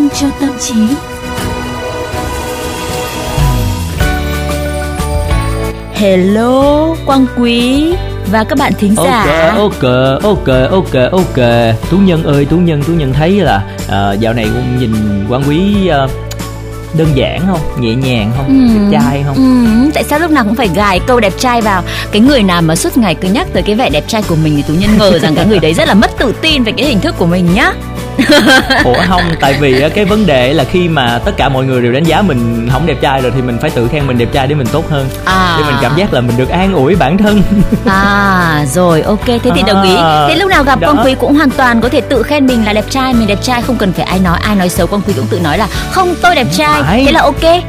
dành cho tâm trí. Hello, Quang Quý và các bạn thính giả. Ok, ok, ok, ok, ok. Tú Nhân ơi, Tú Nhân, Tú Nhân thấy là uh, dạo này nhìn Quang Quý uh, đơn giản không nhẹ nhàng không ừ. đẹp trai không ừ. tại sao lúc nào cũng phải gài câu đẹp trai vào cái người nào mà suốt ngày cứ nhắc tới cái vẻ đẹp trai của mình thì tú nhân ngờ rằng cái người đấy rất là mất tự tin về cái hình thức của mình nhá ủa không tại vì cái vấn đề là khi mà tất cả mọi người đều đánh giá mình không đẹp trai rồi thì mình phải tự khen mình đẹp trai để mình tốt hơn. À. để mình cảm giác là mình được an ủi bản thân. À rồi ok. Thế thì đồng ý. À, thế lúc nào gặp quang quý cũng hoàn toàn có thể tự khen mình là đẹp trai. Mình đẹp trai không cần phải ai nói ai nói xấu. Quang quý cũng tự nói là không tôi đẹp trai. Phải. thế là ok.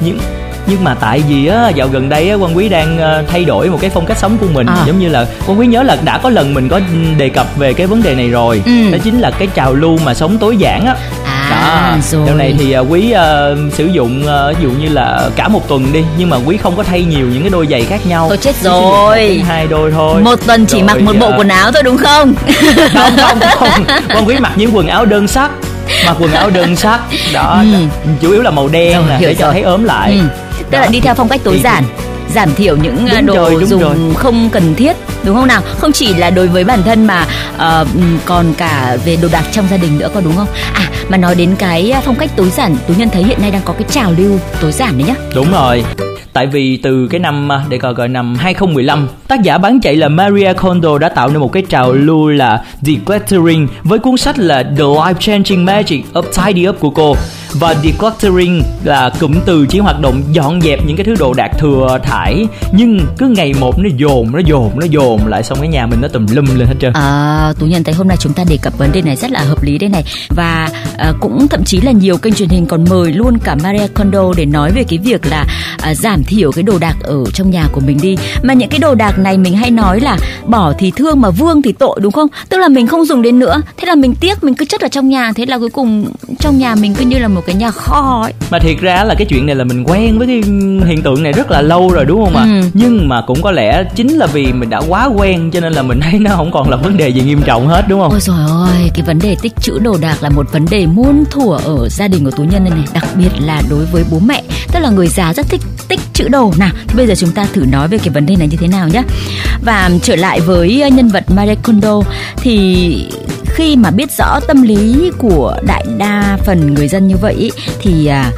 Nhưng nhưng mà tại vì á dạo gần đây á quan quý đang uh, thay đổi một cái phong cách sống của mình. À. giống như là quan quý nhớ là đã có lần mình có đề cập về cái vấn đề này rồi. Ừ. đó chính là cái trào lưu mà sống tối giản á. À, đó. rồi. dạo này thì uh, quý uh, sử dụng uh, ví dụ như là cả một tuần đi nhưng mà quý không có thay nhiều những cái đôi giày khác nhau. Tôi chết rồi. hai đôi thôi. Một tuần chỉ rồi, mặc một bộ quần áo thôi đúng không? Không không không. Quan quý mặc những quần áo đơn sắc mặc quần áo đơn sắc. Đó ừ. chủ yếu là màu đen nè để cho thấy ốm lại. Ừ tức là đi theo phong cách tối giản giảm thiểu những đúng à, đồ rồi, dùng rồi. không cần thiết đúng không nào? Không chỉ là đối với bản thân mà uh, còn cả về đồ đạc trong gia đình nữa có đúng không? À mà nói đến cái phong cách tối giản tú nhân thấy hiện nay đang có cái trào lưu tối giản đấy nhá. Đúng rồi. Tại vì từ cái năm để coi gọi năm 2015, tác giả bán chạy là Maria Kondo đã tạo nên một cái trào lưu là decluttering với cuốn sách là The Life Changing Magic of Tidy Up của cô. Và decluttering là cụm từ chỉ hoạt động dọn dẹp những cái thứ đồ đạc thừa thải nhưng cứ ngày một nó dồn nó dồn nó dồn lại xong cái nhà mình nó tùm lum lên hết trơn. À, tú nhân thấy hôm nay chúng ta đề cập vấn đề này rất là hợp lý đây này. Và à, cũng thậm chí là nhiều kênh truyền hình còn mời luôn cả Maria Kondo để nói về cái việc là à, giảm thiểu cái đồ đạc ở trong nhà của mình đi. Mà những cái đồ đạc này mình hay nói là bỏ thì thương mà vương thì tội đúng không? Tức là mình không dùng đến nữa. Thế là mình tiếc mình cứ chất ở trong nhà. Thế là cuối cùng trong nhà mình cứ như là một cái nhà kho ấy. Mà thiệt ra là cái chuyện này là mình quen với cái hiện tượng này rất là lâu rồi đúng không ạ? Ừ. nhưng mà cũng có lẽ chính là vì mình đã quá quen cho nên là mình thấy nó không còn là vấn đề gì nghiêm trọng hết đúng không? Ôi rồi ơi cái vấn đề tích trữ đồ đạc là một vấn đề muôn thuở ở gia đình của tú nhân này, này đặc biệt là đối với bố mẹ tức là người già rất thích tích trữ đồ. Nào thì bây giờ chúng ta thử nói về cái vấn đề này như thế nào nhé và trở lại với nhân vật Marie Kondo thì khi mà biết rõ tâm lý của đại đa phần người dân như vậy thì à,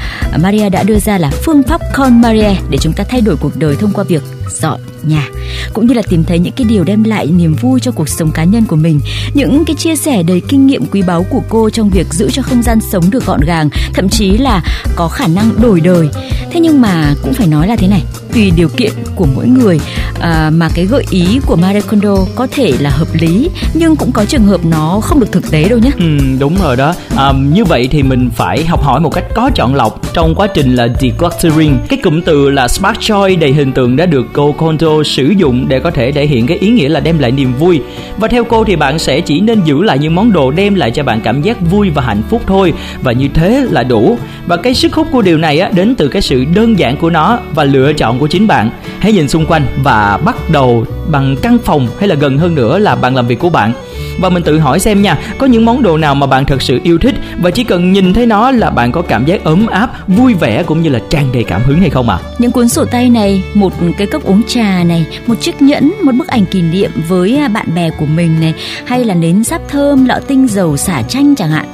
Maria đã đưa ra là phương pháp Con Maria để chúng ta thay đổi cuộc đời thông qua việc dọn nhà cũng như là tìm thấy những cái điều đem lại niềm vui cho cuộc sống cá nhân của mình. Những cái chia sẻ đầy kinh nghiệm quý báu của cô trong việc giữ cho không gian sống được gọn gàng thậm chí là có khả năng đổi đời. Thế nhưng mà cũng phải nói là thế này tùy điều kiện của mỗi người à, mà cái gợi ý của Marie Kondo có thể là hợp lý nhưng cũng có trường hợp nó không được thực tế đâu nhé. Ừ, đúng rồi đó. À, như vậy thì mình phải học hỏi một cách có chọn lọc trong quá trình là decluttering. Cái cụm từ là smart joy đầy hình tượng đã được cô Kondo sử dụng để có thể thể hiện cái ý nghĩa là đem lại niềm vui. Và theo cô thì bạn sẽ chỉ nên giữ lại những món đồ đem lại cho bạn cảm giác vui và hạnh phúc thôi và như thế là đủ. Và cái sức hút của điều này á đến từ cái sự đơn giản của nó và lựa chọn của chính bạn. Hãy nhìn xung quanh và bắt đầu bằng căn phòng hay là gần hơn nữa là bàn làm việc của bạn? Và mình tự hỏi xem nha, có những món đồ nào mà bạn thật sự yêu thích và chỉ cần nhìn thấy nó là bạn có cảm giác ấm áp, vui vẻ cũng như là tràn đầy cảm hứng hay không ạ? À? những cuốn sổ tay này, một cái cốc uống trà này, một chiếc nhẫn, một bức ảnh kỷ niệm với à, bạn bè của mình này, hay là nến sáp thơm, lọ tinh dầu xả chanh chẳng hạn.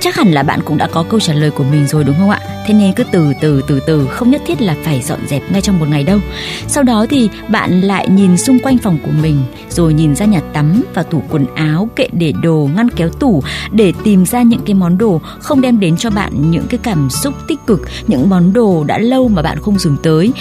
Chắc hẳn là bạn cũng đã có câu trả lời của mình rồi, đúng không ạ? Thế nên cứ từ từ từ từ, không nhất thiết là phải dọn dẹp ngay trong một ngày đâu. Sau đó thì bạn lại nhìn xung quanh phòng của mình, rồi nhìn ra nhà tắm và tủ quần áo, kệ để đồ, ngăn kéo tủ, để tìm ra những cái món đồ không đem đến cho bạn những cái cảm xúc tích cực, những món đồ đã lâu mà bạn không dùng tới.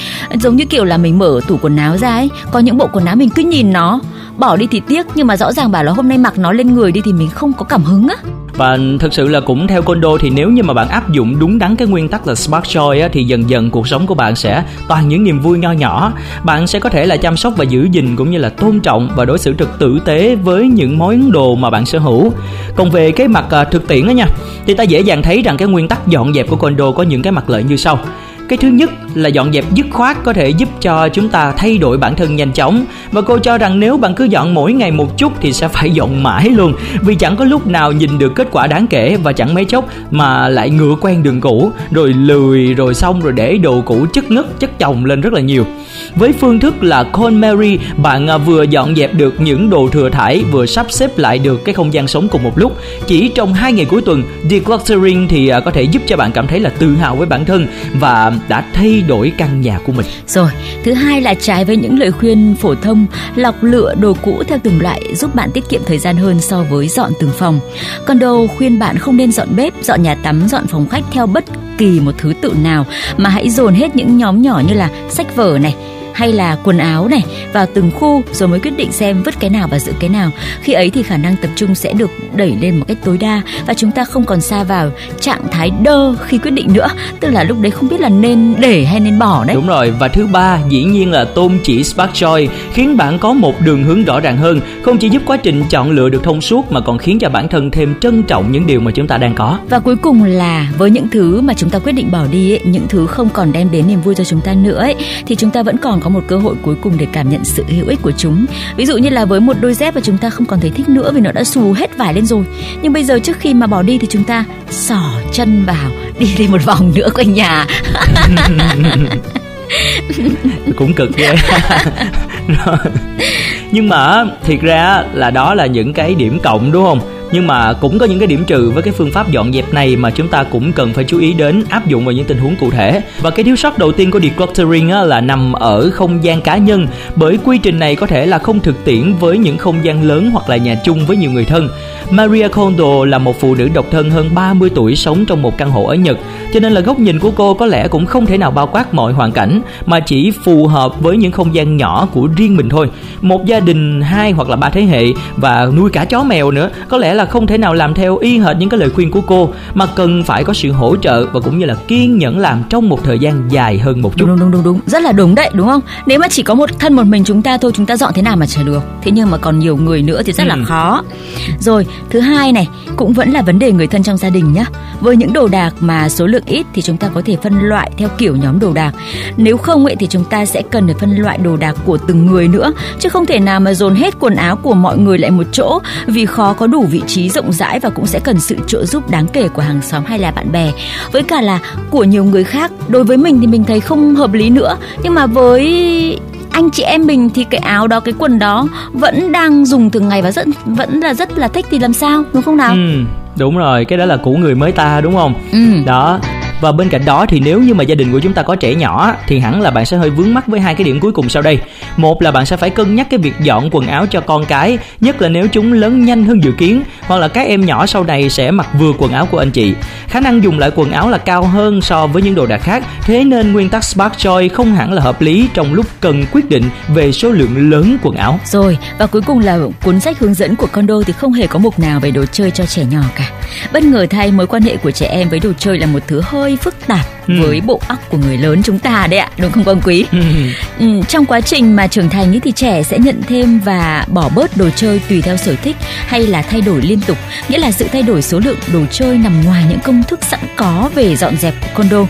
Giống như kiểu là mình mở tủ quần áo ra ấy, có những bộ quần áo mình cứ nhìn nó, bỏ đi thì tiếc, nhưng mà rõ ràng bảo là hôm nay mặc nó lên người đi thì mình không có cảm hứng á và thực sự là cũng theo Kondo thì nếu như mà bạn áp dụng đúng đắn cái nguyên tắc là Smart Joy á, thì dần dần cuộc sống của bạn sẽ toàn những niềm vui nho nhỏ. Bạn sẽ có thể là chăm sóc và giữ gìn cũng như là tôn trọng và đối xử trực tử tế với những món đồ mà bạn sở hữu. Còn về cái mặt à, thực tiễn đó nha thì ta dễ dàng thấy rằng cái nguyên tắc dọn dẹp của Kondo có những cái mặt lợi như sau cái thứ nhất là dọn dẹp dứt khoát có thể giúp cho chúng ta thay đổi bản thân nhanh chóng. Và cô cho rằng nếu bạn cứ dọn mỗi ngày một chút thì sẽ phải dọn mãi luôn. Vì chẳng có lúc nào nhìn được kết quả đáng kể và chẳng mấy chốc mà lại ngựa quen đường cũ. Rồi lười, rồi xong, rồi để đồ cũ chất ngất, chất chồng lên rất là nhiều với phương thức là Call Mary, bạn à, vừa dọn dẹp được những đồ thừa thải, vừa sắp xếp lại được cái không gian sống cùng một lúc. Chỉ trong hai ngày cuối tuần, decluttering thì à, có thể giúp cho bạn cảm thấy là tự hào với bản thân và đã thay đổi căn nhà của mình. Rồi, thứ hai là trái với những lời khuyên phổ thông, lọc lựa đồ cũ theo từng loại giúp bạn tiết kiệm thời gian hơn so với dọn từng phòng. Condo khuyên bạn không nên dọn bếp, dọn nhà tắm, dọn phòng khách theo bất kỳ một thứ tự nào, mà hãy dồn hết những nhóm nhỏ như là sách vở này hay là quần áo này vào từng khu rồi mới quyết định xem vứt cái nào và giữ cái nào. Khi ấy thì khả năng tập trung sẽ được đẩy lên một cách tối đa và chúng ta không còn xa vào trạng thái đơ khi quyết định nữa. Tức là lúc đấy không biết là nên để hay nên bỏ đấy. Đúng rồi và thứ ba dĩ nhiên là tôn chỉ spark joy khiến bạn có một đường hướng rõ ràng hơn không chỉ giúp quá trình chọn lựa được thông suốt mà còn khiến cho bản thân thêm trân trọng những điều mà chúng ta đang có. Và cuối cùng là với những thứ mà chúng ta quyết định bỏ đi ấy, những thứ không còn đem đến niềm vui cho chúng ta nữa ấy, thì chúng ta vẫn còn có có một cơ hội cuối cùng để cảm nhận sự hữu ích của chúng. Ví dụ như là với một đôi dép mà chúng ta không còn thấy thích nữa vì nó đã xù hết vải lên rồi. Nhưng bây giờ trước khi mà bỏ đi thì chúng ta xỏ chân vào, đi đi một vòng nữa quanh nhà. Cũng cực ghê. Nhưng mà thiệt ra là đó là những cái điểm cộng, đúng không? Nhưng mà cũng có những cái điểm trừ với cái phương pháp dọn dẹp này mà chúng ta cũng cần phải chú ý đến áp dụng vào những tình huống cụ thể. Và cái thiếu sót đầu tiên của decluttering á, là nằm ở không gian cá nhân bởi quy trình này có thể là không thực tiễn với những không gian lớn hoặc là nhà chung với nhiều người thân. Maria Kondo là một phụ nữ độc thân hơn 30 tuổi sống trong một căn hộ ở Nhật. Cho nên là góc nhìn của cô có lẽ cũng không thể nào bao quát mọi hoàn cảnh mà chỉ phù hợp với những không gian nhỏ của riêng mình thôi. Một gia đình hai hoặc là ba thế hệ và nuôi cả chó mèo nữa có lẽ là không thể nào làm theo y hệt những cái lời khuyên của cô mà cần phải có sự hỗ trợ và cũng như là kiên nhẫn làm trong một thời gian dài hơn một chút. Đúng đúng đúng đúng rất là đúng đấy đúng không? Nếu mà chỉ có một thân một mình chúng ta thôi chúng ta dọn thế nào mà chả được. Thế nhưng mà còn nhiều người nữa thì rất ừ. là khó. Rồi thứ hai này, cũng vẫn là vấn đề người thân trong gia đình nhé với những đồ đạc mà số lượng ít thì chúng ta có thể phân loại theo kiểu nhóm đồ đạc. Nếu không ấy thì chúng ta sẽ cần phải phân loại đồ đạc của từng người nữa, chứ không thể nào mà dồn hết quần áo của mọi người lại một chỗ, vì khó có đủ vị trí rộng rãi và cũng sẽ cần sự trợ giúp đáng kể của hàng xóm hay là bạn bè. Với cả là của nhiều người khác, đối với mình thì mình thấy không hợp lý nữa. Nhưng mà với anh chị em mình thì cái áo đó cái quần đó vẫn đang dùng thường ngày và rất vẫn là rất là thích thì làm sao đúng không nào ừ đúng rồi cái đó là của người mới ta đúng không ừ. đó và bên cạnh đó thì nếu như mà gia đình của chúng ta có trẻ nhỏ thì hẳn là bạn sẽ hơi vướng mắc với hai cái điểm cuối cùng sau đây. Một là bạn sẽ phải cân nhắc cái việc dọn quần áo cho con cái, nhất là nếu chúng lớn nhanh hơn dự kiến, hoặc là các em nhỏ sau này sẽ mặc vừa quần áo của anh chị. Khả năng dùng lại quần áo là cao hơn so với những đồ đạc khác, thế nên nguyên tắc Spark Joy không hẳn là hợp lý trong lúc cần quyết định về số lượng lớn quần áo. Rồi, và cuối cùng là cuốn sách hướng dẫn của condo thì không hề có mục nào về đồ chơi cho trẻ nhỏ cả. Bất ngờ thay mối quan hệ của trẻ em với đồ chơi là một thứ hơi hơi phức tạp ừ. với bộ óc của người lớn chúng ta đấy ạ đúng không quang quý? Ừ. Ừ, trong quá trình mà trưởng thành ấy thì trẻ sẽ nhận thêm và bỏ bớt đồ chơi tùy theo sở thích hay là thay đổi liên tục. Nghĩa là sự thay đổi số lượng đồ chơi nằm ngoài những công thức sẵn có về dọn dẹp của condo.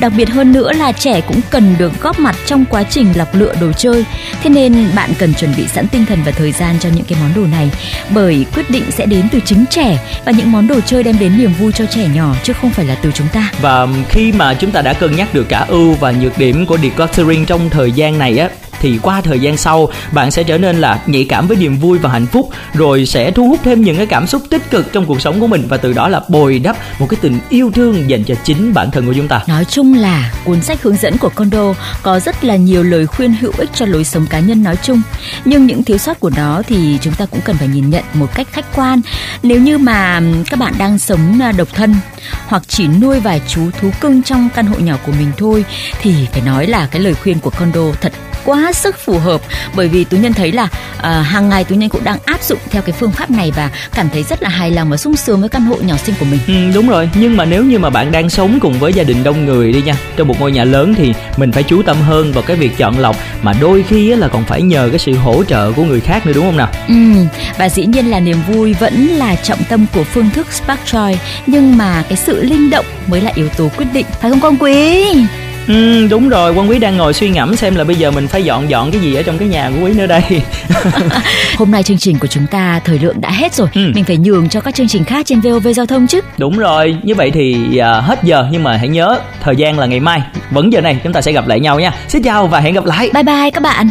Đặc biệt hơn nữa là trẻ cũng cần được góp mặt trong quá trình lọc lựa đồ chơi. Thế nên bạn cần chuẩn bị sẵn tinh thần và thời gian cho những cái món đồ này bởi quyết định sẽ đến từ chính trẻ và những món đồ chơi đem đến niềm vui cho trẻ nhỏ chứ không phải là từ chúng ta. Và khi mà chúng ta đã cân nhắc được cả ưu và nhược điểm của decluttering trong thời gian này á. Thì qua thời gian sau, bạn sẽ trở nên là nhạy cảm với niềm vui và hạnh phúc, rồi sẽ thu hút thêm những cái cảm xúc tích cực trong cuộc sống của mình và từ đó là bồi đắp một cái tình yêu thương dành cho chính bản thân của chúng ta. Nói chung là cuốn sách hướng dẫn của condo có rất là nhiều lời khuyên hữu ích cho lối sống cá nhân nói chung. Nhưng những thiếu sót của nó thì chúng ta cũng cần phải nhìn nhận một cách khách quan. Nếu như mà các bạn đang sống à, độc thân hoặc chỉ nuôi vài chú thú cưng trong căn hộ nhỏ của mình thôi, thì phải nói là cái lời khuyên của condo thật quá sức phù hợp. Bởi vì tú nhân thấy là uh, hàng ngày tú nhân cũng đang áp dụng theo cái phương pháp này và cảm thấy rất là hài lòng và sung sướng với căn hộ nhỏ xinh của mình. Ừ, đúng rồi. Nhưng mà nếu như mà bạn đang sống cùng với gia đình đông người đi nha trong một ngôi nhà lớn thì mình phải chú tâm hơn vào cái việc chọn lọc mà đôi khi là còn phải nhờ cái sự hỗ trợ của người khác nữa đúng không nào? Ừ và dĩ nhiên là niềm vui vẫn là trọng tâm của phương thức Spark Joy nhưng mà cái sự linh động mới là yếu tố quyết định phải không con quý ừ đúng rồi quân quý đang ngồi suy ngẫm xem là bây giờ mình phải dọn dọn cái gì ở trong cái nhà của quý nữa đây. Hôm nay chương trình của chúng ta thời lượng đã hết rồi. Ừ. mình phải nhường cho các chương trình khác trên vov giao thông chứ. Đúng rồi như vậy thì à, hết giờ nhưng mà hãy nhớ thời gian là ngày mai. Vẫn giờ này chúng ta sẽ gặp lại nhau nha. Xin chào và hẹn gặp lại. Bye bye các bạn